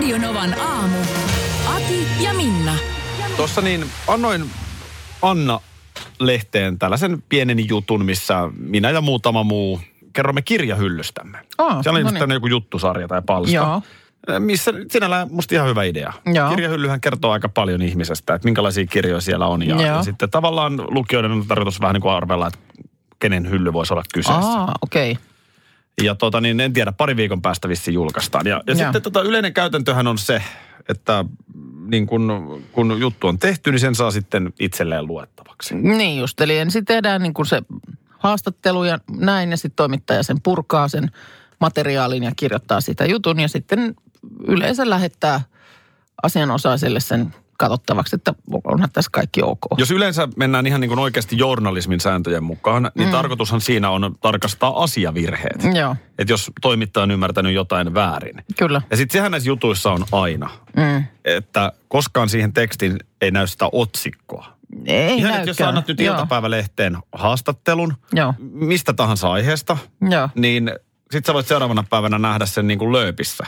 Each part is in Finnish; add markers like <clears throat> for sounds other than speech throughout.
Radionovan aamu. Ati ja Minna. Tuossa niin annoin Anna lehteen tällaisen pienen jutun, missä minä ja muutama muu kerromme kirjahyllystämme. Aa, Siellä oli no niin. joku juttusarja tai palsta. Joo. Missä sinällään musta ihan hyvä idea. Joo. Kirjahyllyhän kertoo aika paljon ihmisestä, että minkälaisia kirjoja siellä on. Ja, Joo. ja sitten tavallaan lukijoiden on tarkoitus vähän niin kuin arvella, että kenen hylly voisi olla kyseessä. Aa, okei. Okay. Ja tota, niin en tiedä, pari viikon päästä vissiin julkaistaan. Ja, ja Joo. sitten tota, yleinen käytäntöhän on se, että niin kun, kun juttu on tehty, niin sen saa sitten itselleen luettavaksi. Niin just, eli ensin tehdään niin kuin se haastattelu ja näin, ja sitten toimittaja sen purkaa sen materiaalin ja kirjoittaa sitä jutun, ja sitten yleensä lähettää asianosaiselle sen katsottavaksi, että onhan tässä kaikki ok. Jos yleensä mennään ihan niin kuin oikeasti journalismin sääntöjen mukaan, niin mm. tarkoitushan siinä on tarkastaa asiavirheet. Joo, Että jos toimittaja on ymmärtänyt jotain väärin. kyllä. Ja sitten sehän näissä jutuissa on aina, Mm. että koskaan siihen tekstiin ei näy sitä otsikkoa. Ei Ihan, että jos annat nyt Joo. iltapäivälehteen haastattelun, Joo, mistä tahansa aiheesta, joo, niin sit sä voit seuraavana päivänä nähdä sen niin kuin lööpissä.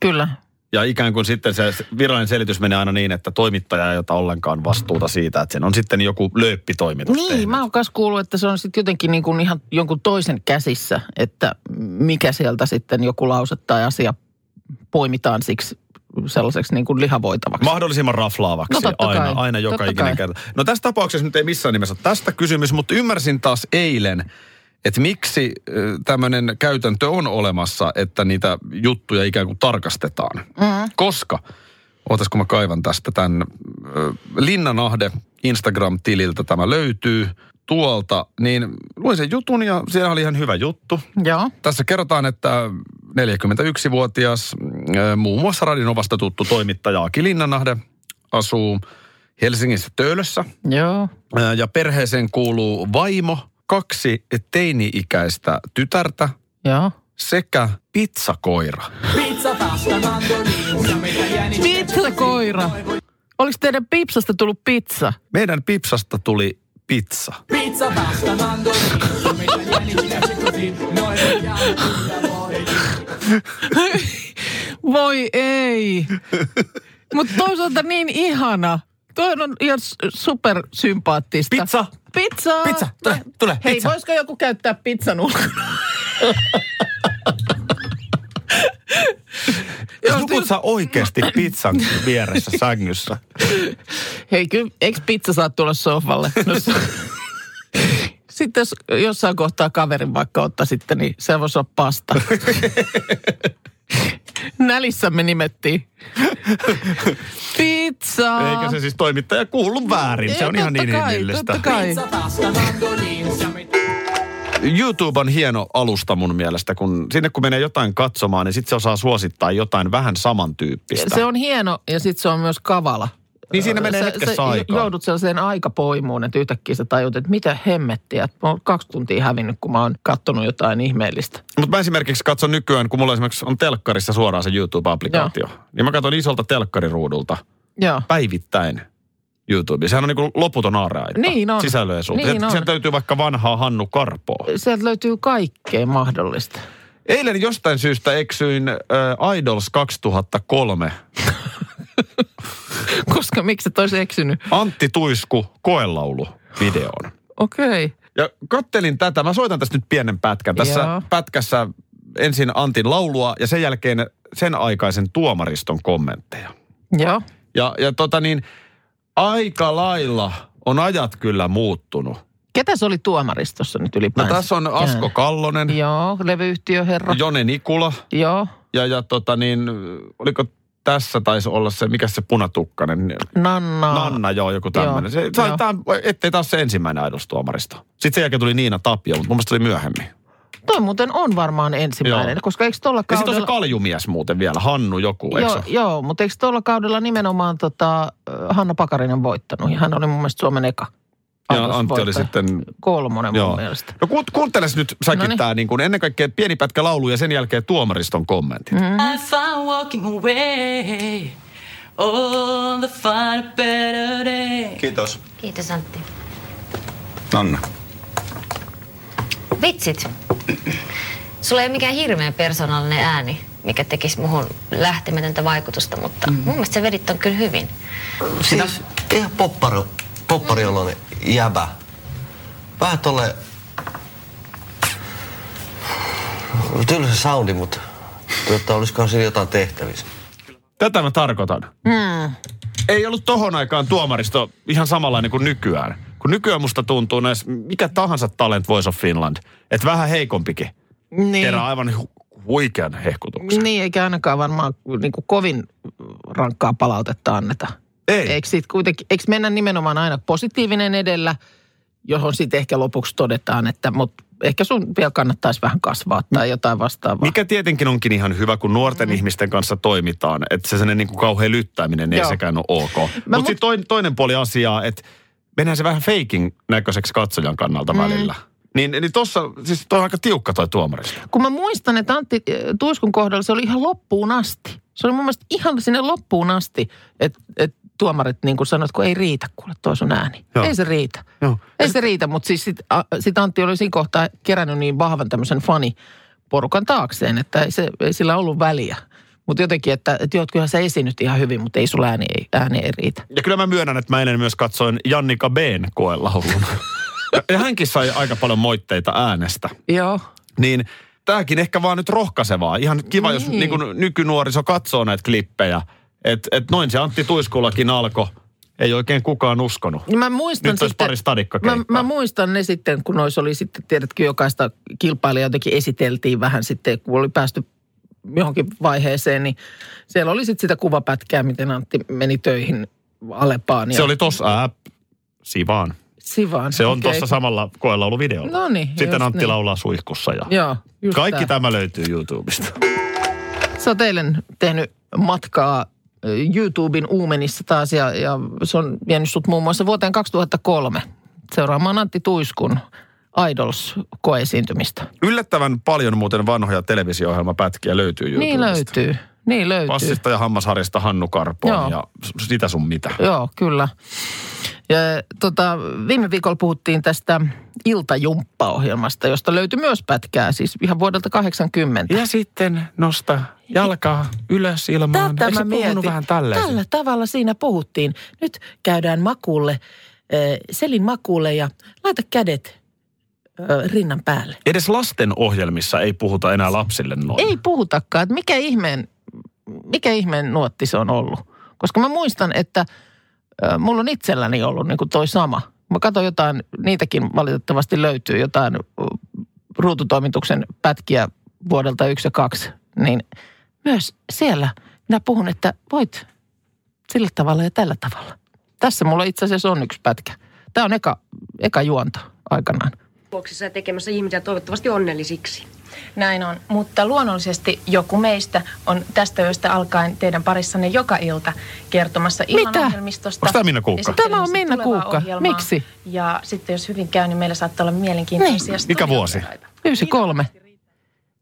kyllä. Ja ikään kuin sitten se virallinen selitys menee aina niin, että toimittaja ei ota ollenkaan vastuuta siitä, että sen on sitten joku lööppitoimitus Niin, tehnyt. mä oon myös kuullut, että se on sitten jotenkin niin kuin ihan jonkun toisen käsissä, että mikä sieltä sitten joku lause tai asia poimitaan siksi sellaiseksi niin kuin lihavoitavaksi. Mahdollisimman raflaavaksi No totta aina, kai, aina joka totta ikinen kai. kerta. No tässä tapauksessa nyt ei missään nimessä ole tästä kysymys, mutta ymmärsin taas eilen, että miksi tämmöinen käytäntö on olemassa, että niitä juttuja ikään kuin tarkastetaan. Mm. Koska, ootas kun mä kaivan tästä tämän, Linnanahde Instagram-tililtä tämä löytyy tuolta, niin luin sen jutun ja siellä oli ihan hyvä juttu. Joo, Tässä kerrotaan, että 41-vuotias ö, muun muassa Radinovasta tuttu toimittaja Aki Linnanahde asuu Helsingissä Töölössä joo, ö, ja perheeseen kuuluu vaimo, kaksi teini-ikäistä tytärtä joo. sekä pizzakoira. Pizzakoira. Oliko teidän pipsasta tullut pizza? Meidän pipsasta tuli pizza. Voi ei. Mutta toisaalta niin ihana. Toi on ihan supersympaattista. Pizza. Pizza. Pizza, tule, tule, Hei, pizza. voisiko joku käyttää pizzan ulkona? <laughs> Joo, Nukut sä oikeasti pizzan vieressä sängyssä? Hei, kyllä, eikö pizza saa tulla sohvalle? No, <laughs> sitten jos jossain kohtaa kaverin vaikka ottaa sitten, niin se voisi olla pasta. <laughs> Nälissä me nimettiin. Pizza. Eikä se siis toimittaja kuullut väärin. Se on Ei, ihan niin kai, inhimillistä. Totta kai. YouTube on hieno alusta mun mielestä, kun sinne kun menee jotain katsomaan, niin sitten se osaa suosittaa jotain vähän samantyyppistä. Se on hieno ja sitten se on myös kavala. Niin siinä menee Sä- hetkessä sä aikaa. joudut sellaiseen aikapoimuun, että yhtäkkiä sä tajut, että mitä hemmettiä. Mä oon kaksi tuntia hävinnyt, kun mä oon kattonut jotain ihmeellistä. Mutta mä esimerkiksi katson nykyään, kun mulla esimerkiksi on telkkarissa suoraan se YouTube-applikaatio, niin mä katson isolta telkkariruudulta Joo. päivittäin YouTube. Sehän on niin kuin loputon aarreaita. Niin on. Sisällöjen suhteen. Niin. Sieltä löytyy vaikka vanhaa Hannu Karpoa. Sieltä löytyy kaikkea mahdollista. Eilen jostain syystä eksyin äh, Idols 2003 <laughs> Koska miksi et olisi eksynyt? Antti Tuisku koelaulu videoon. Okei. Okay. Ja kattelin tätä. Mä soitan tästä nyt pienen pätkän. Tässä Joo. pätkässä ensin Antin laulua ja sen jälkeen sen aikaisen tuomariston kommentteja. Joo. Ja, ja tota niin, aika lailla on ajat kyllä muuttunut. Ketä se oli tuomaristossa nyt No ylipäänsä? tässä on Asko Kallonen, Joo, levyyhtiöherra. Jone Nikula Joo. ja, ja tota niin, oliko tässä taisi olla se, mikä se punatukkainen? Nanna. Nanna, joo, joku tämmöinen. Se, Joo. se, tämä, ettei taas se ensimmäinen aidostuomaristo. Sitten sen jälkeen tuli Niina Tapio, mutta mun mielestä se oli myöhemmin. Toi muuten on varmaan ensimmäinen, Joo. koska eikö tuolla Ja sitten on se kaudella... kaljumies muuten vielä, Hannu joku, eikö Joo, se joo, mutta eikö tuolla kaudella nimenomaan tota, Hanna Pakarinen voittanut? Ja hän oli mun mielestä Suomen eka. Ja Antti oli sitten Kolmonen Joo. mun mielestä. No kuunt- kuunteles nyt säkin Noniin. tää niin kuin ennen kaikkea pieni pätkä laulu ja sen jälkeen tuomariston kommentit. Mm. I found walking away. Oh, the a better day. Kiitos. Kiitos Antti. Anna. Vitsit. Sulla ei ole mikään hirveän persoonallinen ääni, mikä tekisi muhun lähtemätöntä vaikutusta, mutta mm. mun mielestä sä vedit on kyllä hyvin. Siis ihan popparo, popparioloinen jäbä. Vähän tolle... Tylsä soundi, mutta tuota, olisikohan siinä jotain tehtävissä. Tätä mä tarkoitan. Mm. Ei ollut tohon aikaan tuomaristo ihan samanlainen kuin nykyään. Kun nykyään musta tuntuu näissä, mikä tahansa Talent Voice of Finland, että vähän heikompikin. Niin. Kerää aivan hu- huikean hehkutuksen. Niin, eikä ainakaan varmaan niin kuin kovin rankkaa palautetta anneta. Ei. Eikö, sit kuitenkin, eikö mennä nimenomaan aina positiivinen edellä, johon sitten ehkä lopuksi todetaan, että mut ehkä sun vielä kannattaisi vähän kasvaa tai jotain vastaavaa. Mikä tietenkin onkin ihan hyvä, kun nuorten mm. ihmisten kanssa toimitaan, että se sellainen niin kuin kauhean lyttääminen ei Joo. sekään ole ok. Mutta mut- sitten toinen, puoli asiaa, että mennään se vähän faking näköiseksi katsojan kannalta mm. välillä. Niin, niin tossa, siis toi on aika tiukka toi tuomaristo. Kun mä muistan, että Antti äh, Tuiskun kohdalla se oli ihan loppuun asti. Se oli mun mielestä ihan sinne loppuun asti, että et tuomarit niin kuin sanoivat, kun ei riitä kuule toi sun ääni. Joo. Ei se riitä. Joo. Ei se riitä, mutta siis sit, a, sit Antti oli siinä kohtaa kerännyt niin vahvan tämmöisen faniporukan taakseen, että ei, se, ei sillä ollut väliä. Mutta jotenkin, että, että joo, kyllähän sä esinyt ihan hyvin, mutta ei sulla ääni, ei, ääni ei riitä. Ja kyllä mä myönnän, että mä eilen myös katsoin Jannika B:n koelaulun. <laughs> Ja- hänkin sai aika paljon moitteita äänestä. Joo. Niin tämäkin ehkä vaan nyt rohkaisevaa. Ihan kiva, niin. jos Niin. niin kuin nykynuoriso katsoo näitä klippejä. Että et noin se Antti Tuiskullakin alkoi. Ei oikein kukaan uskonut. Niin mä muistan Nyt sitten, pari mä, mä, muistan ne sitten, kun noissa oli sitten, tiedätkö, jokaista kilpailijaa jotenkin esiteltiin vähän sitten, kun oli päästy johonkin vaiheeseen, niin siellä oli sitten sitä kuvapätkää, miten Antti meni töihin Alepaan. Ja Se oli tossa, ää, Sivaan. Sivaan. Se on okei. tuossa samalla koelauluvideolla. No niin, Sitten Antti niin. laulaa suihkussa ja Joo, kaikki tää. tämä löytyy YouTubesta. Sä oot eilen tehnyt matkaa YouTuben uumenissa taas ja, ja se on vienyt sut muun muassa vuoteen 2003 seuraamaan Antti Tuiskun Idols-koeesiintymistä. Yllättävän paljon muuten vanhoja televisio-ohjelmapätkiä löytyy YouTubesta. Niin löytyy. Niin löytyy. Passista ja hammasharjasta Hannu Karpoon Joo. ja sitä sun mitä. Joo, kyllä. Ja, tota, viime viikolla puhuttiin tästä iltajumppa-ohjelmasta, josta löytyi myös pätkää, siis ihan vuodelta 80. Ja sitten nosta jalkaa ylös ilmaan. Tätä Eikö mä mietin. vähän tälleen? Tällä tavalla siinä puhuttiin. Nyt käydään makuulle, selin makuulle ja laita kädet rinnan päälle. Edes lasten ohjelmissa ei puhuta enää lapsille noin. Ei puhutakaan, mikä ihmeen, mikä ihmeen nuotti se on ollut. Koska mä muistan, että mulla on itselläni ollut niin kuin toi sama. Mä katson jotain, niitäkin valitettavasti löytyy jotain ruututoimituksen pätkiä vuodelta yksi ja kaksi. Niin myös siellä minä puhun, että voit sillä tavalla ja tällä tavalla. Tässä mulla itse asiassa on yksi pätkä. Tämä on eka, eka juonto aikanaan. ja tekemässä ihmisiä toivottavasti onnellisiksi. Näin on, mutta luonnollisesti joku meistä on tästä yöstä alkaen teidän parissanne joka ilta kertomassa Mitä? illanohjelmistosta. Onks tää Minna Kuukka? Tämä on Minna Kuukka. ohjelmaa. Miksi? Ja sitten jos hyvin käy, niin meillä saattaa olla mielenkiintoisia Niin. Mikä vuosi? studiovieraita. 93.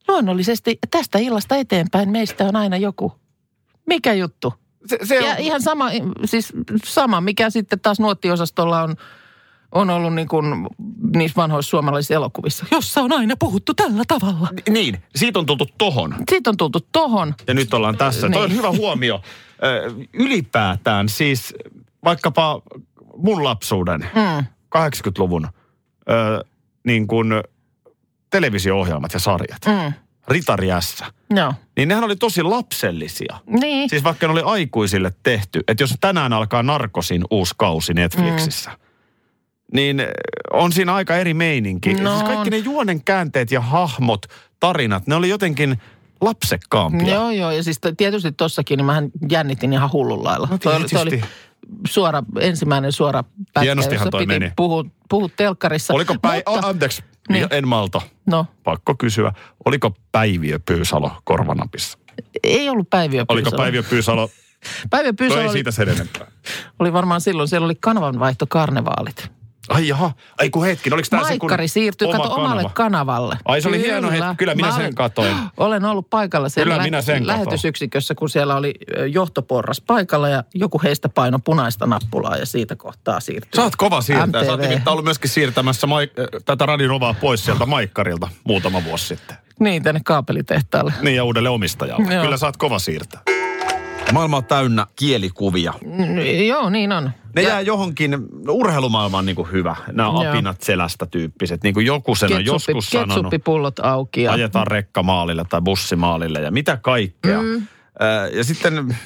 Luonnollisesti tästä illasta eteenpäin meistä on aina joku. Mikä juttu? Se, se Ja ihan sama, siis sama, mikä sitten taas nuottiosastolla on, on ollut niin kuin niissä vanhoissa suomalaisissa elokuvissa, jossa on aina puhuttu tällä tavalla. Niin, siitä on tultu tohon. Siitä on tultu tohon. Ja nyt ollaan tässä. Niin. Toi on hyvä huomio. Ylipäätään siis vaikkapa mun lapsuuden, Mm. 80-luvun, ö, niin kuin televisio-ohjelmat ja sarjat. Mm. Ritari S. Joo. Niin nehän oli tosi lapsellisia. Niin. Siis vaikka ne oli aikuisille tehty, että jos tänään alkaa Narkosin uusi kausi Netflixissä, mm. Niin eh, on siinä aika eri meininki. No siis kaikki ne juonen käänteet ja hahmot, tarinat, ne oli jotenkin lapsekkaampia. Joo, joo. Ja siis tietysti tossakin, niin mähän jännitin ihan hullun lailla. No Toi oli- toi oli suora, ensimmäinen suora pätkä, Hienostihan jossa toi piti meni. puhua, puhua telkkarissa. Oliko päi... Mutta, Mutta... Anteeksi, Niin. en malta. no, Pakko kysyä. Oliko Päiviö Pyysalo korvanapissa? ei ollut Päiviö Oliko Pyysalo. Päiviö Pyysalo? <laughs> Päiviö No Pyysalo ei oli, siitä sen enempää. oli varmaan silloin, siellä oli kanavanvaihto karnevaalit. Ai jaha. Ai kun hetki, oliko tämä se kun Maikkari siirtyi, oma kato, omalle kanava? kanavalle. Ai se oli hieno hetki, kyllä minä Mä sen katoin. <gasps> Olen ollut paikalla siellä Kyllä minä sen lähetysyksikössä, kun siellä oli johtoporras paikalla ja joku heistä paino punaista nappulaa ja siitä kohtaa siirtyi. Sä oot kova siirtää. Sä oot nimittäin ollut myöskin siirtämässä maik- tätä radionovaa pois sieltä Maikkarilta muutama vuosi sitten. Niin, tänne kaapelitehtaalle. Niin ja uudelle omistajalle. Joo. Kyllä sä oot kova siirtää. Maailma on täynnä kielikuvia. Mm, Joo, niin on. Ne Ja jää johonkin, urheilumaailma on niin kuin hyvä. Nämä Joo. apinat selästä tyyppiset. Niin kuin joku sen on joskus sanonut. Ketsuppipullot auki. Ja, Ajetaan rekkamaalille tai bussimaalille ja mitä kaikkea. Mm. Ja sitten,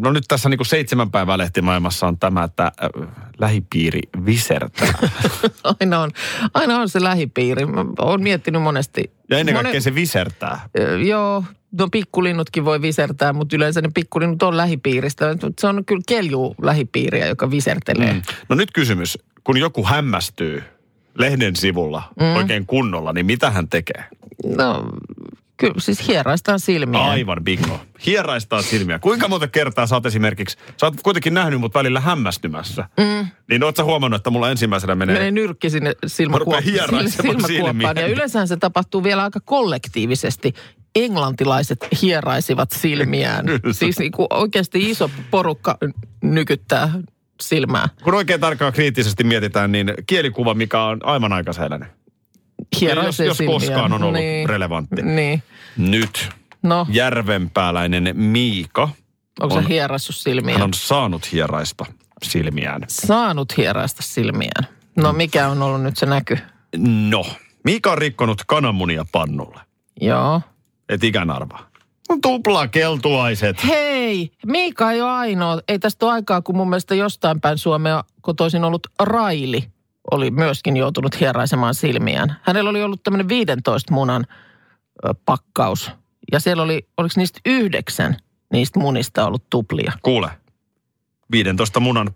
no nyt tässä niin kuin seitsemän päivää lehtimaailmassa on tämä, että äh, lähipiiri visertää. <laughs> aina, on, aina on se lähipiiri. Mä oon miettinyt monesti. Ja ennen Monen- kaikkea se visertää. Joo, no pikkulinnutkin voi visertää, mutta yleensä ne pikkulinnut on lähipiiristä. Se on kyllä kelju lähipiiriä, joka visertelee. Mm. No nyt kysymys, kun joku hämmästyy lehden sivulla mm. oikein kunnolla, niin mitä hän tekee? No, kyllä siis hieraistaan silmiä. Aivan bingo. Hieraistaa silmiä. Kuinka monta kertaa sä oot esimerkiksi, sä oot kuitenkin nähnyt mut välillä hämmästymässä. Mm. Niin oot sä huomannut, että mulla ensimmäisenä menee... Menee nyrkki sinne Mä silmäkuoppaan, silmäkuoppaan. Ja yleensä se tapahtuu vielä aika kollektiivisesti. Englantilaiset hieraisivat silmiään. <laughs> siis niin kuin oikeasti iso porukka nykyttää silmää. Kun oikein tarkkaan kriittisesti mietitään, niin kielikuva, mikä on aivan aika Hieraisee jos, jos silmiään. koskaan on ollut niin. relevantti. Niin. Nyt No, järvenpääläinen Miika, onko on- se hieraissut silmiä? hän on saanut hieraista silmiään. Saanut hieraista silmiään. No mikä on ollut nyt se näky? No, Miika on rikkonut kananmunia pannulle. Joo. Et ikään arvaa. No, Tupla keltuaiset. Hei, Miika ei ole ainoa. Ei tästä ole aikaa, kun mun mielestä jostain päin Suomea kotoisin ollut Raili oli myöskin joutunut hieraisemaan silmiään. Hänellä oli ollut tämmöinen 15 munan ö, pakkaus. Ja siellä oli, oliko niistä yhdeksän niistä munista ollut tuplia. Kuule, 15 munan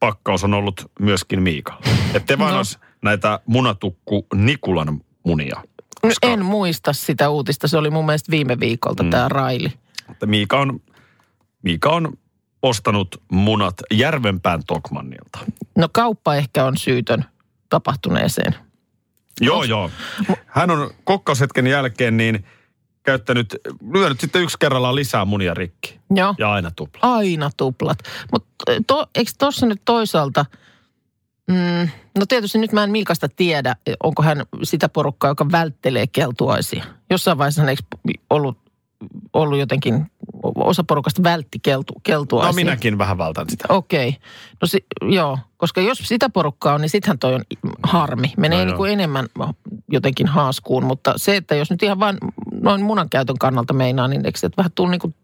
pakkaus on ollut myöskin Miikalla. Ette vaan No. näitä munatukku Nikulan munia. No, en muista sitä uutista. Se oli mun mielestä viime viikolta mm. tämä Raili. Että Miika on, Miika on ostanut munat Järvenpään Tokmannilta. No kauppa ehkä on syytön tapahtuneeseen. Joo, joo. Hän on kokkaushetken jälkeen niin käyttänyt, lyönyt sitten yksi kerrallaan lisää munia rikki. Joo. Ja aina tupla. Aina tuplat. Mutta to, eikö tuossa nyt toisaalta, mm, no tietysti nyt mä en Miikasta tiedä, onko hän sitä porukkaa, joka välttelee keltuaisia. Jossain vaiheessa hän eikö ollut, ollut jotenkin, osa porukasta vältti keltu, keltuaisia. No minäkin vähän vältän sitä. Okei. No si, joo, koska jos sitä porukkaa on, niin sittenhän toi on harmi. Menee No niin kuin enemmän jotenkin haaskuun, mutta se, että jos nyt ihan vain noin munankäytön kannalta meinaa, niin eikö se vähän tule niin kuin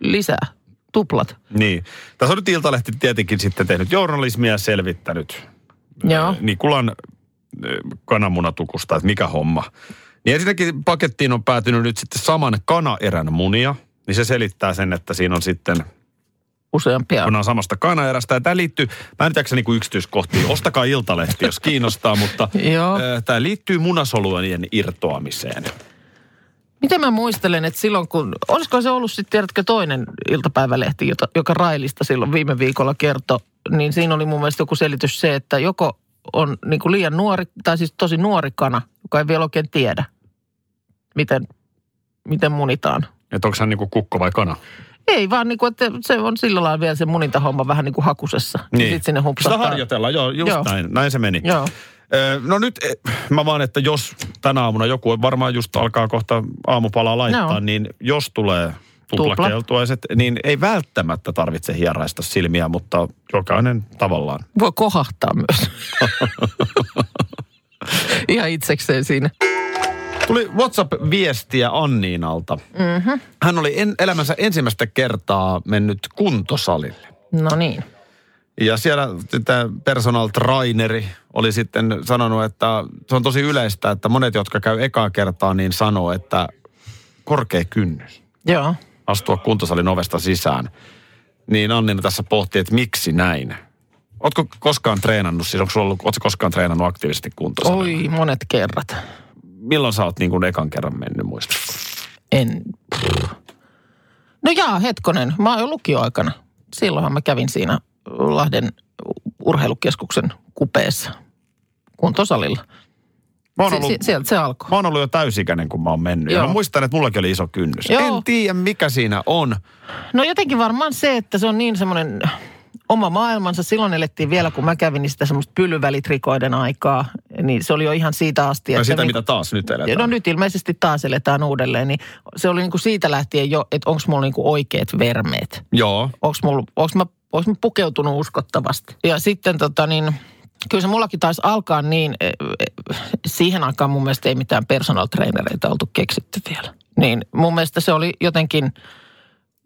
lisää tuplat? Niin. Tässä on nyt Iltalehti tietenkin sitten tehnyt journalismia ja selvittänyt Joo. äh, Nikulan äh, kananmunatukusta, että mikä homma. Niin ensinnäkin pakettiin on päätynyt nyt sitten saman kanaerän munia, niin se selittää sen, että siinä on sitten Useampia. kun on samasta kanaerästä. Ja tämä liittyy, mä en jaksa niinku yksityiskohtiin, ostakaa Iltalehti, jos kiinnostaa, mutta <laughs> tämä liittyy munasolujen irtoamiseen. Miten mä muistelen, että silloin kun, olisiko se ollut sitten, tiedätkö, toinen iltapäivälehti, jota, joka Railista silloin viime viikolla kertoi, niin siinä oli mun mielestä joku selitys se, että joko on niin kuin liian nuori, tai siis tosi nuori kana, joka ei vielä oikein tiedä, miten, miten munitaan. Että onko hän niinku kukko vai kana? Ei vaan niin kuin, että se on sillä lailla vielä se munintahomma vähän niin kuin hakusessa. Niin. Sitten sinne Sitä humpsahtaa. harjoitellaan, joo, just Joo. näin. Näin se meni. Joo. No nyt eh, mä vaan, että jos tänä aamuna joku varmaan just alkaa kohta aamupalaa laittaa, Joo. niin jos tulee tuplakeltuaiset, niin ei välttämättä tarvitse hieraista silmiä, mutta jokainen tavallaan. Voi kohahtaa myös. <laughs> Ihan itsekseen siinä. Tuli WhatsApp-viestiä Anniinalta. Mm-hmm. Hän oli en, elämänsä ensimmäistä kertaa mennyt kuntosalille. No niin. Ja siellä tämä personal traineri oli sitten sanonut, että se on tosi yleistä, että monet, jotka käy ekaa kertaa, niin sanoo, että korkea kynnys Joo. astua kuntosalin ovesta sisään. niin Annina tässä pohtii, että miksi näin. Ootko koskaan treenannut, siis onko sulla ollut, ootko koskaan treenannut aktiivisesti kuntosalilla? Oi, monet kerrat. Milloin sä oot niin kuin ekan kerran mennyt muista? En. No jaa, hetkonen. Mä oon jo lukioaikana. Silloinhan mä kävin siinä Lahden urheilukeskuksen kupeessa kuntosalilla. Mä oon ollut, si- sieltä se alkoi. mä oon ollut jo täysikäinen, kun mä oon mennyt. Ja Joo. mä muistan, että mullakin oli iso kynnys. Joo. En tiedä, mikä siinä on. No jotenkin varmaan se, että se on niin semmoinen oma maailmansa. Silloin elettiin vielä, kun mä kävin, niin sitä semmoista pyllyvälitrikoiden aikaa. Niin se oli jo ihan siitä asti. Ja että sitä, niin- mitä taas nyt eletään. No nyt ilmeisesti taas eletään uudelleen. Niin se oli niin kuin siitä lähtien jo, että onko mulla niin kuin oikeat vermeet. Joo. Onko mulla, onks mä, mä pukeutunut uskottavasti. Ja sitten tota niin, kyllä se mullakin taisi alkaa niin, eh, eh, siihen aikaan mun mielestä ei mitään personal trainereita oltu keksitty vielä. Niin mun mielestä se oli jotenkin,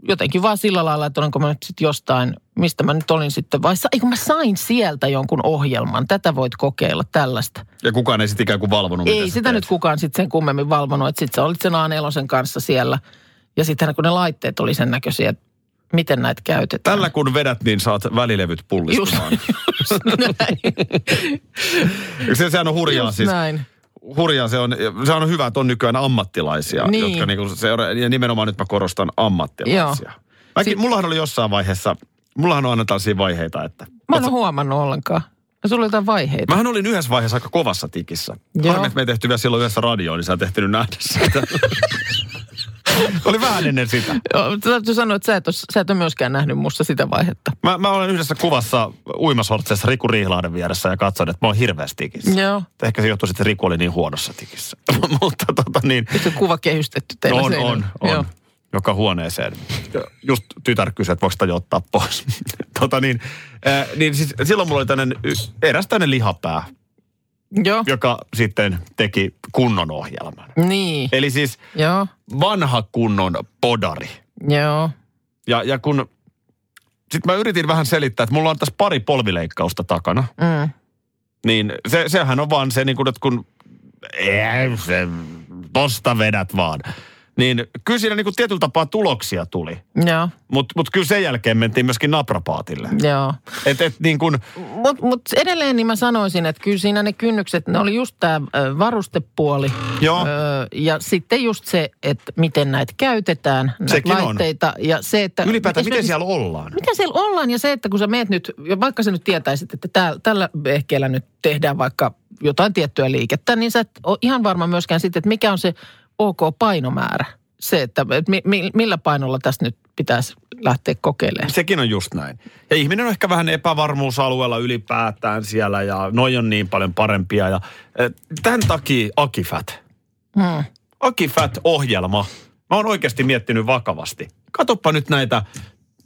jotenkin vaan sillä lailla, että olenko mä nyt sitten jostain, mistä mä nyt olin sitten, vai sa, ei, kun mä sain sieltä jonkun ohjelman, tätä voit kokeilla, tällaista. Ja kukaan ei sitten ikään kuin valvonut, Ei sitä teet. nyt kukaan sitten sen kummemmin valvonut, että sitten sä olit sen A4 kanssa siellä. Ja sitten kun ne laitteet oli sen näköisiä, että miten näitä käytetään. Tällä kun vedät, niin saat välilevyt Just, pullistumaan. just näin. <laughs> se, sehän on hurjaa Just siis. näin. Hurjaa se on, se on hyvä, että on nykyään ammattilaisia, Niin. jotka niinku seura- ja nimenomaan nyt mä korostan ammattilaisia. Mäkin, Si- mullahan oli jossain vaiheessa, mullahan on aina tällaisia vaiheita, että... Mä en ole huomannut ollenkaan. Ja sulla oli jotain vaiheita. Mähän olin yhdessä vaiheessa aika kovassa tikissä. Joo. Harmi, että me ei tehty vielä silloin yhdessä radioon, niin sä et ehtinyt nähdä sitä. <laughs> <laughs> oli vähän ennen sitä. Joo, Täytyy sanoa, että sä et, ole, sä et ole myöskään nähnyt musta sitä vaihetta. Mä, mä olen yhdessä kuvassa uimasortseessa Riku Riihlahden vieressä ja katsoin, että mä oon hirveässä tikissä. Joo. Ehkä se johtuu sitten, että Riku oli niin huonossa tikissä. <laughs> Mutta tota niin, Se kuva kehystetty teillä on, seinällä. on, on. Joo. Joka huoneeseen. Just tytär kysyi, että voiko sitä jo ottaa pois. <laughs> tota niin, äh, niin siis silloin mulla oli tämmöinen, eräs tämmöinen lihapää, Joo. joka sitten teki kunnon ohjelman. Niin. Eli siis Joo. vanha kunnon podari. Joo. Ja, ja kun, sitten mä yritin vähän selittää, että mulla on tässä pari polvileikkausta takana. Mm. Niin se, sehän on vaan se, niin kuin, että kun ei, se, tosta vedät vaan. Niin kyllä siinä niin kuin tietyllä tapaa tuloksia tuli. Joo. Mutta mut kyllä sen jälkeen mentiin myöskin naprapaatille. Joo. Et, et niin kuin, Mutta mut edelleen niin mä sanoisin, että kyllä siinä ne kynnykset, ne oli just tämä varustepuoli. Joo. Ö, ja sitten just se, että miten näitä käytetään, näitä Sekin on. laitteita. Ja se, että ylipäätään, miten siellä ollaan? Miten siellä ollaan ja se, että kun sä meet nyt, vaikka sä nyt tietäisit, että tää, tällä ehkeellä nyt tehdään vaikka jotain tiettyä liikettä, niin sä et ole ihan varma myöskään sitten, että mikä on se ok painomäärä. Se, että et mi, mi, millä painolla tästä nyt pitäisi lähteä kokeilemaan. Sekin on just näin. Ja ihminen on ehkä vähän epävarmuusalueella ylipäätään siellä ja noi on niin paljon parempia. Ja, eh, tämän takia Akifat. Hmm. Akifat-ohjelma. Mä oon oikeasti miettinyt vakavasti. Katoppa nyt näitä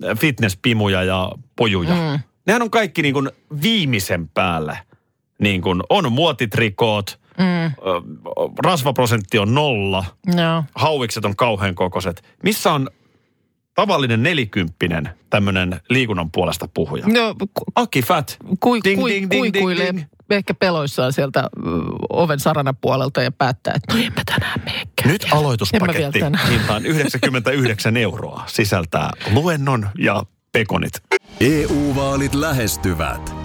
eh, fitnesspimuja ja pojuja. Mm. Nehän on kaikki niin kuin viimeisen päälle. Niin kuin on muotitrikoot, Mm. rasvaprosentti on nolla, Joo. hauikset on kauhean kokoiset. Missä on tavallinen nelikymppinen tämmöinen liikunnan puolesta puhuja? No, ku, Aki Fat. kui, Ding, kui, ding, ding, ding, ding. ehkä peloissaan sieltä oven saranapuolelta ja päättää, että no en mä tänään meekään. Nyt aloituspaketti hintaan 99 euroa. Sisältää luennon ja pekonit. EU-vaalit lähestyvät.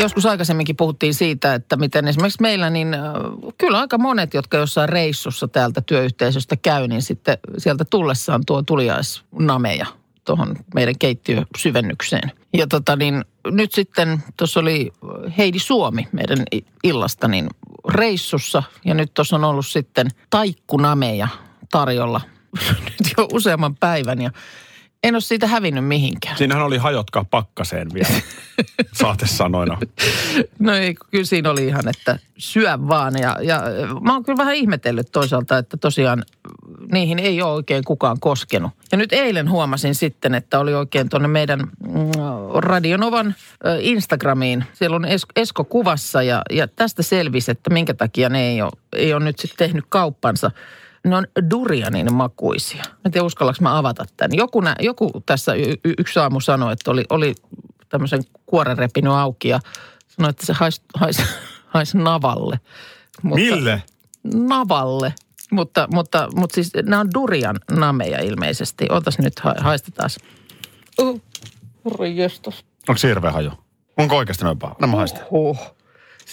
Joskus aikaisemminkin puhuttiin siitä, että miten esimerkiksi meillä, niin kyllä aika monet, jotka jossain reissussa täältä työyhteisöstä käy, niin sitten sieltä tullessaan tuo tuliaisnameja tuohon meidän keittiösyvennykseen. Ja tota niin, nyt sitten tuossa oli Heidi Suomi meidän illasta niin reissussa ja nyt tuossa on ollut sitten taikkunameja tarjolla <laughs> nyt jo useamman päivän ja en ole siitä hävinnyt mihinkään. Siinähän oli hajotkaa pakkaseen vielä <laughs> saatesanoina. No ei, kyllä siinä oli ihan, että syö vaan. Ja, ja mä oon kyllä vähän ihmetellyt toisaalta, että tosiaan niihin ei ole oikein kukaan koskenut. Ja nyt eilen huomasin sitten, että oli oikein tuonne meidän mm, Radionovan Instagramiin. Siellä on Es- Esko kuvassa ja, ja tästä selvisi, että minkä takia ne ei ole, ei ole nyt sitten tehnyt kauppansa. Ne on durianin makuisia. En tiedä, uskallanko mä avata tämän. Joku, nä, joku tässä y, y, yksi aamu sanoi, että oli, oli tämmöisen kuoren repinyt auki ja sanoi, että se haisi hais, hais navalle. Mille? Navalle. Mutta, mutta, mutta siis nämä on durian nameja ilmeisesti. Ootas nyt, ha, haistetaan. Uh. Onko se hirveä haju? Onko oikeasti noin paha? No mä haistan. Huh.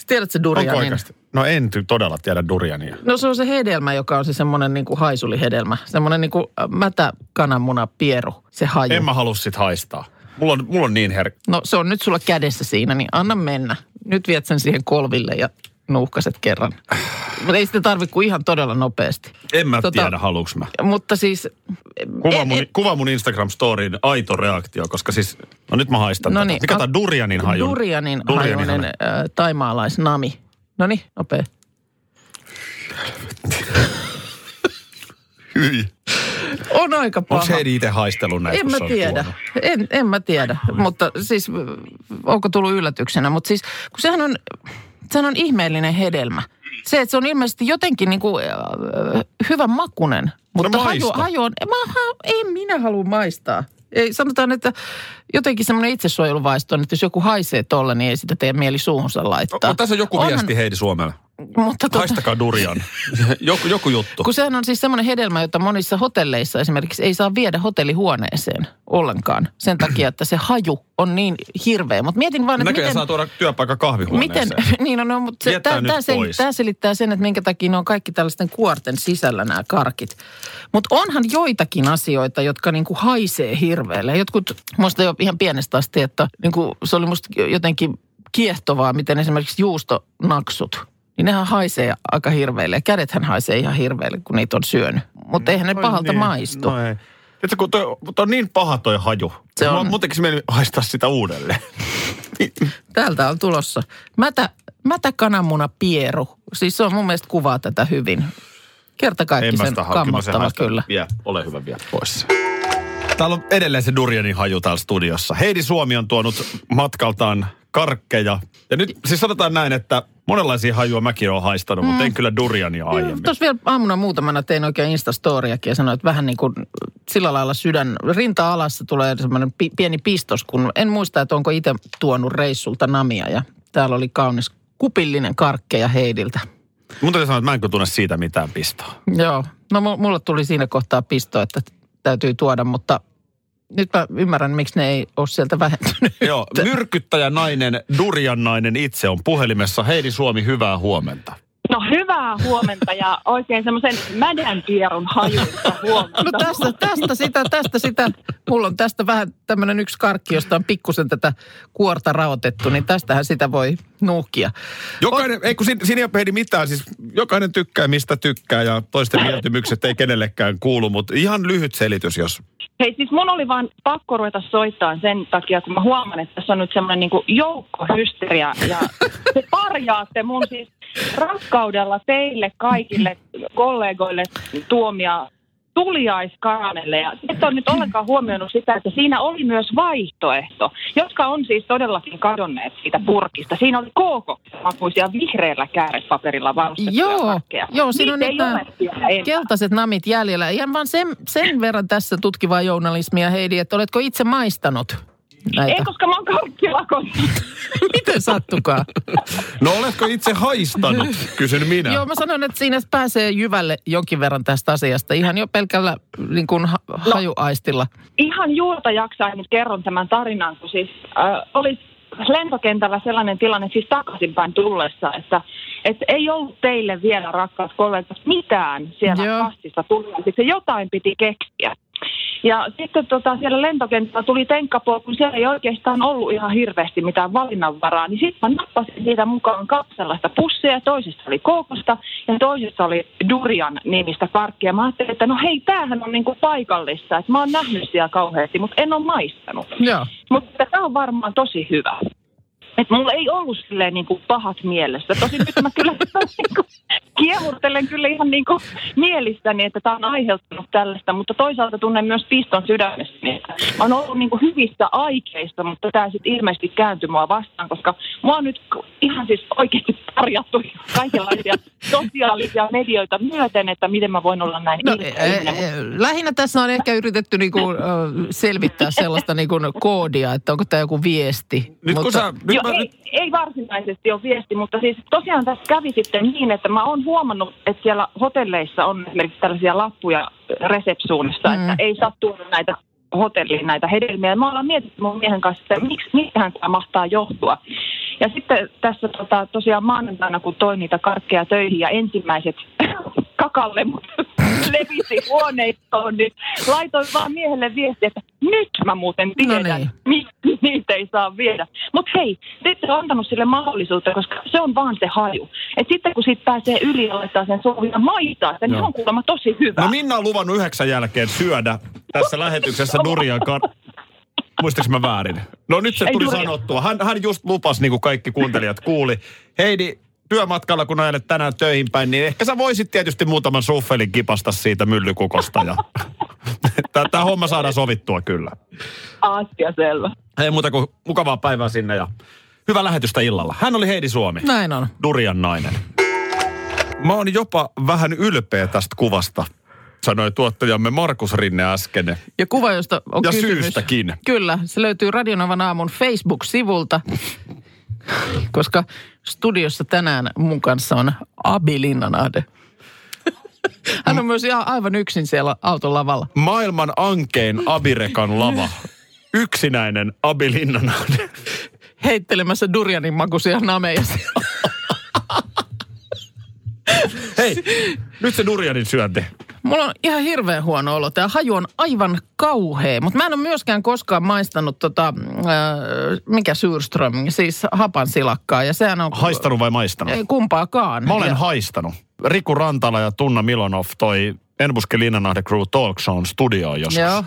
Tiedät se Onko durianin? oikeasti? No en todella tiedä duriania. No se on se hedelmä, joka on se semmoinen niin kuin haisulihedelmä. Semmoinen niin kuin mätä kananmuna pieru, se haju. En mä halua sit haistaa. Mulla on, mulla on niin herkkä. No se on nyt sulla kädessä siinä, niin anna mennä. Nyt viet sen siihen kolville ja nuuhkaset kerran. Mutta ei sitä tarvi kuin ihan todella nopeasti. En mä Tota- tiedä, haluuks mä. Mutta siis... Kuva en- mun, en- kuva mun Instagram-storyin aito reaktio, koska siis... No nyt mä haistan No niin, Mikä a- tää Durianin haju? Durianin, Durianin hajuinen haju. äh, taimaalaisnami. No niin, nopea. <laughs> Hyi. On aika paha. Onko Heidi itse haistellut näitä, En mä tiedä. En, en mä tiedä, mutta siis onko tullut yllätyksenä. Mutta siis kun sehän on, sehän on ihmeellinen hedelmä. Se, että se on ilmeisesti jotenkin niin kuin, äh, hyvän makunen. Mutta haju, maista. haju on, mä, ha, en minä halua maistaa. Ei, sanotaan, että jotenkin semmoinen itsesuojeluvaisto on, että jos joku haisee tolle, niin ei sitä tee mieli suuhunsa laittaa. No, tässä on joku Onhan- viesti Heidi Suomelle. Mutta tota, Haistakaa durian. <laughs> joku, joku juttu. kun sehän on siis semmoinen hedelmä, jota monissa hotelleissa esimerkiksi ei saa viedä hotellihuoneeseen ollenkaan. Sen takia, että se haju on niin hirveä. Mutta mietin vaan, että Näköjään miten... saa tuoda työpaikan kahvihuoneeseen. Miten, <laughs> niin on, no, mutta se, tämä, tämä, sel, tämä selittää sen, että minkä takia ne on kaikki tällaisten kuorten sisällä nämä karkit. Mutta onhan joitakin asioita, jotka niinku haisee hirveälle. Jotkut, muista jo ihan pienestä asti, että niinku, se oli musta jotenkin kiehtovaa, miten esimerkiksi juustonaksut, niin nehän haisee aika hirveälle. Ja kädethän haisee ihan hirveälle, kun niitä on syönyt. Mutta eihän ne Oi pahalta niin. maistu. No ei. Tiedätkö, kun toi, toi on niin paha toi haju. Se on. Tekisi mieli haistaa sitä uudelleen. <laughs> Täältä on tulossa. Mätä, mätä kananmuna pieru. Siis se on mun mielestä kuvaa tätä hyvin. Kerta kaikki sen kammottava kyllä. Vie, ole hyvä, vie pois. Täällä on edelleen se durianin haju täällä studiossa. Heidi Suomi on tuonut matkaltaan karkkeja. Ja nyt siis sanotaan näin, että monenlaisia hajuja mäkin olen haistanut, mm. mutta en kyllä duriania aiemmin. Tuossa vielä aamuna muutamana tein oikein Instastoriakin ja sanoin, että vähän niin kuin sillä lailla sydän, rinta-alassa tulee semmoinen pi, pieni pistos, kun en muista, että onko itse tuonut reissulta namia ja täällä oli kaunis kupillinen karkkeja Heidiltä. Mun täytyy sanoa, että mä en tunne siitä mitään pistoa. Joo, no mu- mulle tuli siinä kohtaa pisto, että täytyy tuoda, mutta nyt mä ymmärrän, miksi ne ei ole sieltä vähentynyt. Joo, myrkyttäjä nainen, durian nainen itse on puhelimessa. Heidi Suomi, hyvää huomenta. No hyvää huomenta ja oikein semmoisen mädän pierun hajuista huomenta. No tästä, tästä sitä, tästä sitä. Mulla on tästä vähän tämmöinen yksi karkki, josta on pikkusen tätä kuorta raotettu, niin tästähän sitä voi nuuhkia. Jokainen, ei kun siinä, siinä ei ole mitään, siis jokainen tykkää mistä tykkää ja toisten mieltymykset ei kenellekään kuulu, mutta ihan lyhyt selitys, jos Hei siis mun oli vaan pakko ruveta soittaa sen takia, kun mä huomaan, että tässä on nyt semmoinen niin joukkohysteria ja te <laughs> parjaatte mun siis rakkaudella teille kaikille kollegoille tuomia tuliaiskaramelle. Ja et ole nyt ollenkaan huomioinut sitä, että siinä oli myös vaihtoehto, jotka on siis todellakin kadonneet siitä purkista. Siinä oli kookosmakuisia vihreällä käärepaperilla valmistettuja Joo, karkkeja. joo, siinä on Niitä keltaiset namit jäljellä. Ihan vaan sen, sen verran tässä tutkivaa journalismia, Heidi, että oletko itse maistanut näitä? Ei, koska mä oon karkkilakossa. <laughs> Miten sattukaa? No oletko itse haistanut, kysyn minä. Joo, mä sanon, että siinä pääsee jyvälle jonkin verran tästä asiasta. Ihan jo pelkällä niin kuin ha- hajuaistilla. Ihan juurta jaksain nyt kerron tämän tarinan, kun siis äh, oli lentokentällä sellainen tilanne siis takaisinpäin tullessa, että, että ei ollut teille vielä rakkaat kollegat mitään siellä Joo. kastissa tulleeksi. Jotain piti keksiä. Ja sitten tota, siellä lentokentällä tuli tenkkapoo, kun siellä ei oikeastaan ollut ihan hirveästi mitään valinnanvaraa, niin sitten mä nappasin siitä mukaan kaksi sellaista pussia, toisessa oli kookosta ja toisessa oli durian nimistä karkkia. Mä ajattelin, että no hei, tämähän on niinku paikallista, että mä oon nähnyt siellä kauheasti, mutta en ole maistanut. Joo. Mutta tämä on varmaan tosi hyvä. Et mulla ei ollut silleen niin kuin pahat mielessä. Tosin nyt mä kyllä niin <laughs> kuin, kiehurtelen kyllä ihan niin kuin mielistäni, että tämä on aiheuttanut tällaista, mutta toisaalta tunnen myös piston sydämessäni. että On ollut niin kuin hyvissä aikeissa, mutta tämä sitten ilmeisesti kääntyi mua vastaan, koska mua on nyt ihan siis oikeasti tarjattu kaikenlaisia sosiaalisia medioita myöten, että miten mä voin olla näin No, ilkeä ihminen. eh, eh, lähinnä tässä on ehkä yritetty niinku, ö, selvittää sellaista niinku koodia, että onko tämä joku viesti. Nyt kun sä- nyt Joo, ei, ei varsinaisesti ole viesti, mutta siis tosiaan tässä kävi sitten niin, että mä oon huomannut, että siellä hotelleissa on esimerkiksi tällaisia lappuja resepsuunissa, mm. että ei saa tuoda näitä hotelliin näitä hedelmiä. Me ollaan mietitty mun miehen kanssa, että miksi, mistähän tämä mahtaa johtua. Ja sitten tässä tota, tosiaan maanantaina, kun toin niitä karkkeja töihin ja ensimmäiset <laughs> kakalle mut <laughs> levisi huoneistoon, niin laitoin vaan miehelle viestiä, että nyt mä muuten tiedän, No niin. miksi niitä ei saa viedä. Mutta hei, te ette ole antanut sille mahdollisuutta, koska se on vaan se haju. Et sitten kun siitä pääsee yli ja laittaa sen suuhun ja maistaa sitä, niin se on kuulemma tosi hyvä. No Minna on luvannut yhdeksän jälkeen syödä tässä lähetyksessä durian kar... Muistatko mä väärin? No nyt se Ei tuli durian. sanottua. Hän, hän just lupasi, niin kuin kaikki kuuntelijat kuuli. Heidi, työmatkalla kun ajelet tänään töihin päin, niin ehkä sä voisit tietysti muutaman suffelin kipasta siitä myllykukosta. Ja... <laughs> Tämä homma saadaan sovittua kyllä. Asia selvä. Ei muuta kuin mukavaa päivää sinne ja hyvää lähetystä illalla. Hän oli Heidi Suomi. Näin on. Durian nainen. Mä oon jopa vähän ylpeä tästä kuvasta, sanoi tuottajamme Markus Rinne äsken. Ja kuva, josta on Ja kysymys. syystäkin. Kyllä, se löytyy Radionovan aamun Facebook-sivulta, koska studiossa tänään mun kanssa on Abi Linnanahde. Hän on myös ihan aivan yksin siellä auton lavalla. Maailman ankein Abirekan lava. Yksinäinen Abi Linnanahde. Heittelemässä durianin makuisia nameja. Hei, nyt se Durianin syönti. Mulla on ihan hirveän huono olo. Tämä haju on aivan kauhea, mutta mä en ole myöskään koskaan maistanut tota, äh, mikä Syrström, siis hapan silakkaa. Ja sehän on... Haistanut vai maistanut? Ei kumpaakaan. Mä olen ja, haistanut. Riku Rantala ja Tunna Milonov toi Enbuske Linnanahde Crew Talk Shown studioon joskus. Joo.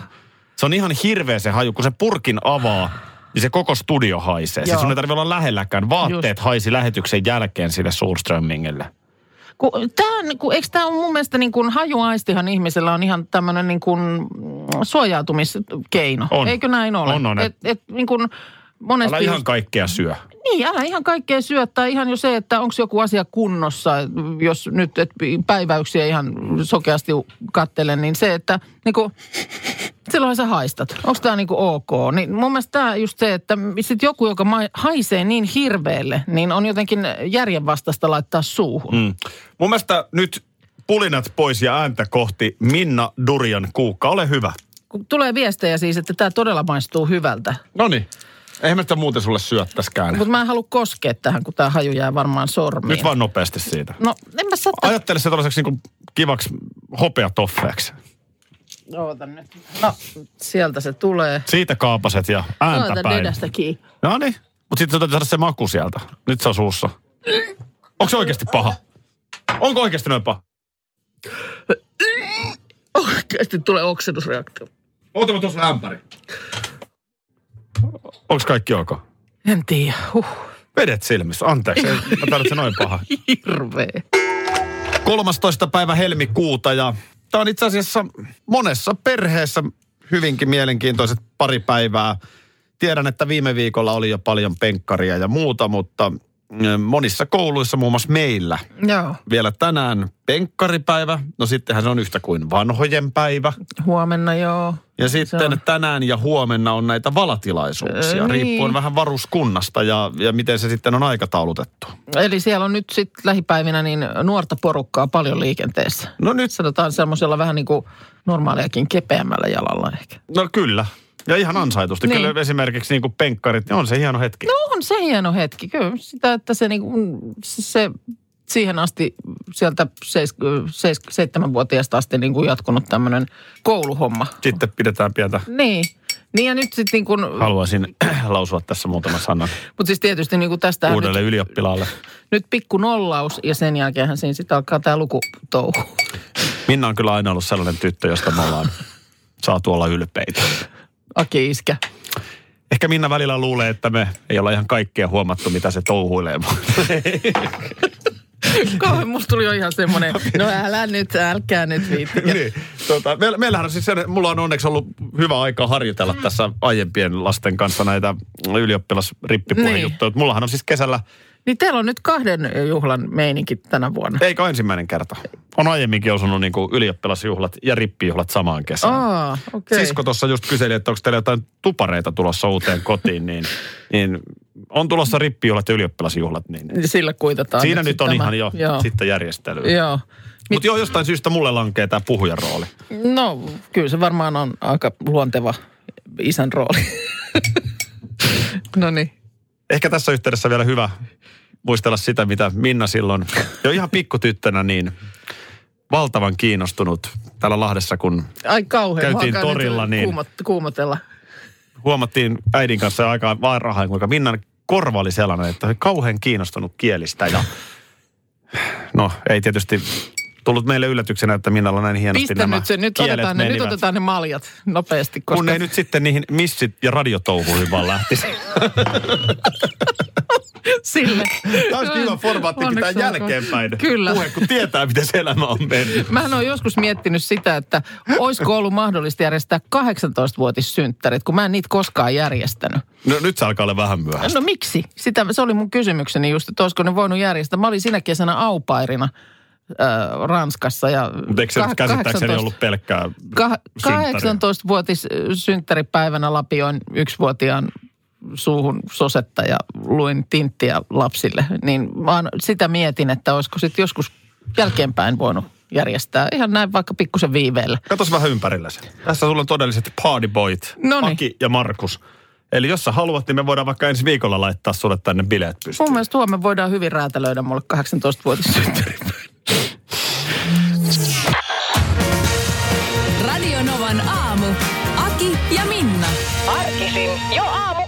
Se on ihan hirveä se haju, kun se purkin avaa, niin se koko studio haisee. Siis Joo. sun ei tarvitse olla lähelläkään. Vaatteet Just. haisi lähetyksen jälkeen sille Surströmmingille. Ku, tää, on niinku- eikö tämä ole mun mielestä niin kuin hajuaistihan ihmisellä on ihan tämmöinen niin kuin mm, suojautumiskeino. On. Eikö näin ole? On, on, Et, et, niin kuin monesti Älä ihan just- kaikkea syö. Niin, älä ihan kaikkea syö. Tai ihan jo se, että onko joku asia kunnossa, jos nyt et päiväyksiä ihan sokeasti kattelen, niin se, että niinku, silloin sä haistat. Onko tämä niinku ok? Niin mun mielestä tämä just se, että sit joku, joka ma- haisee niin hirveelle, niin on jotenkin järjenvastaista laittaa suuhun. Mm. Mun mielestä nyt pulinat pois ja ääntä kohti Minna Durian Kuukka. Ole hyvä. Tulee viestejä siis, että tämä todella maistuu hyvältä. No niin. Eihän mä sitä muuten sulle syöttäskään. Mutta mä en halua koskea tähän, kun tämä haju jää varmaan sormiin. Nyt vaan nopeasti siitä. No, en mä saa... Ajattele se tällaiseksi niin kivaksi hopeatoffeeksi. Oota nyt. No, sieltä se tulee. Siitä kaapaset ja ääntä Oota päin. kiinni. No niin. Mutta sitten täytyy saada se maku sieltä. Nyt se on suussa. Onko se oikeasti paha? Onko oikeasti noin paha? Oikeasti tulee oksennusreaktio. Oota mä tuossa ämpäri. Onko kaikki ok? En tiedä. Huh. Vedet silmissä. Anteeksi. Ei, mä tarvitsen noin paha. <laughs> Hirveä. 13. päivä helmikuuta ja tämä on itse asiassa monessa perheessä hyvinkin mielenkiintoiset pari päivää. Tiedän, että viime viikolla oli jo paljon penkkaria ja muuta, mutta monissa kouluissa, muun muassa meillä, Joo. vielä tänään penkkaripäivä. No sittenhän se on yhtä kuin vanhojen päivä. Huomenna joo. Ja sitten tänään ja huomenna on näitä valatilaisuuksia, Ö, niin. riippuen vähän varuskunnasta ja, ja miten se sitten on aikataulutettu. Eli siellä on nyt sitten lähipäivinä niin nuorta porukkaa paljon liikenteessä. No nyt. Sanotaan semmoisella vähän niin kuin normaaliakin kepeämmällä jalalla ehkä. No kyllä. Ja ihan ansaitusti. Niin. Kyllä esimerkiksi niin kuin penkkarit, niin on se hieno hetki. No on se hieno hetki, kyllä. Sitä, että se, niin kuin, se siihen asti sieltä seis, seis, seitsemänvuotiaasta asti niin kuin jatkunut tämmöinen kouluhomma. Sitten pidetään pientä. Niin. Niin ja nyt sitten niin kuin, Haluaisin <clears throat> lausua tässä muutaman sanan mutta siis tietysti niin kuin tästä uudelle nyt, ylioppilaalle. nyt pikku nollaus ja sen jälkeenhän siinä sitten alkaa tämä lukutouhu. Minna on kyllä aina ollut sellainen tyttö, josta me ollaan saatu olla ylpeitä. Aki iskä. Ehkä Minna välillä luulee, että me ei olla ihan kaikkea huomattu, mitä se touhuilee. <laughs> Kauan musta tuli jo ihan semmoinen, no älä nyt, älkää nyt viittikö. niin, tota, me, meillähän on siis sen, mulla on onneksi ollut hyvä aika harjoitella tässä aiempien lasten kanssa näitä ylioppilasrippipuhejuttuja. Niin. Mullahan on siis kesällä, Niin teillä on nyt kahden juhlan meininki tänä vuonna. eikä ensimmäinen kerta. On aiemminkin osunut niin kuin ylioppilasjuhlat ja rippijuhlat samaan kesään. Aa, okei. Sisko tuossa just kyseli, että onko teillä jotain tupareita tulossa uuteen kotiin, niin, niin on tulossa rippijuhlat ja ylioppilasjuhlat. Niin Niin Sillä kuitataan. siinä nyt on tämä. ihan jo Joo. sitten järjestely. Joo. Mutta joo, jostain syystä mulle lankee tämä puhujan rooli. No, kyllä se varmaan on aika luonteva isän rooli. <laughs> no niin. Ehkä tässä yhteydessä vielä hyvä muistella sitä, mitä Minna silloin jo ihan pikkutyttönä niin valtavan kiinnostunut täällä Lahdessa, kun Ai kauhean. Käytiin torilla, nyt niin- Kuumot, kuumotella. huomattiin äidin kanssa aika varhain, kuinka Minnan korva oli sellainen, että oli kauhean kiinnostunut kielistä ja no ei tietysti tullut meille yllätyksenä, että Minnalla näin hienosti Pistä nämä nyt se, nyt otetaan, ne, nyt menivät. otetaan ne maljat nopeasti. Koska... Kun ei nyt sitten niihin missit ja radiotouhuihin vaan lähtisi. <laughs> Sille. Tämä olisi kiva formaatti pitää jälkeenpäin. Kyllä. Puhe, kun tietää, miten se elämä on mennyt. Mähän olen joskus miettinyt sitä, että olisiko ollut mahdollista järjestää 18-vuotissynttärit, kun mä en niitä koskaan järjestänyt. No nyt se alkaa olla vähän myöhäistä. No miksi? Sitä, se oli mun kysymykseni just, että olisiko ne voinut järjestää. Mä olin sinä kesänä aupairina Ranskassa. Ja Mutta eikö se kah- käsittääkseni 18 ollut pelkkää Kah- synttäriä? 18-vuotis synttäripäivänä lapioin yksivuotiaan suuhun sosetta ja luin tinttiä lapsille. Niin vaan sitä mietin, että olisiko sitten joskus jälkeenpäin voinut järjestää. Ihan näin vaikka pikkusen viiveellä. Katos vähän ympärillesi. Tässä sulla on todelliset partyboyt, Noniin. Aki ja Markus. Eli jos sä haluat, niin me voidaan vaikka ensi viikolla laittaa sulle tänne bileet pystyyn. Mun mielestä huomenna voidaan hyvin räätälöidä mulle 18-vuotis Radio Novan aamu. Aki ja Minna. Arkisin jo aamu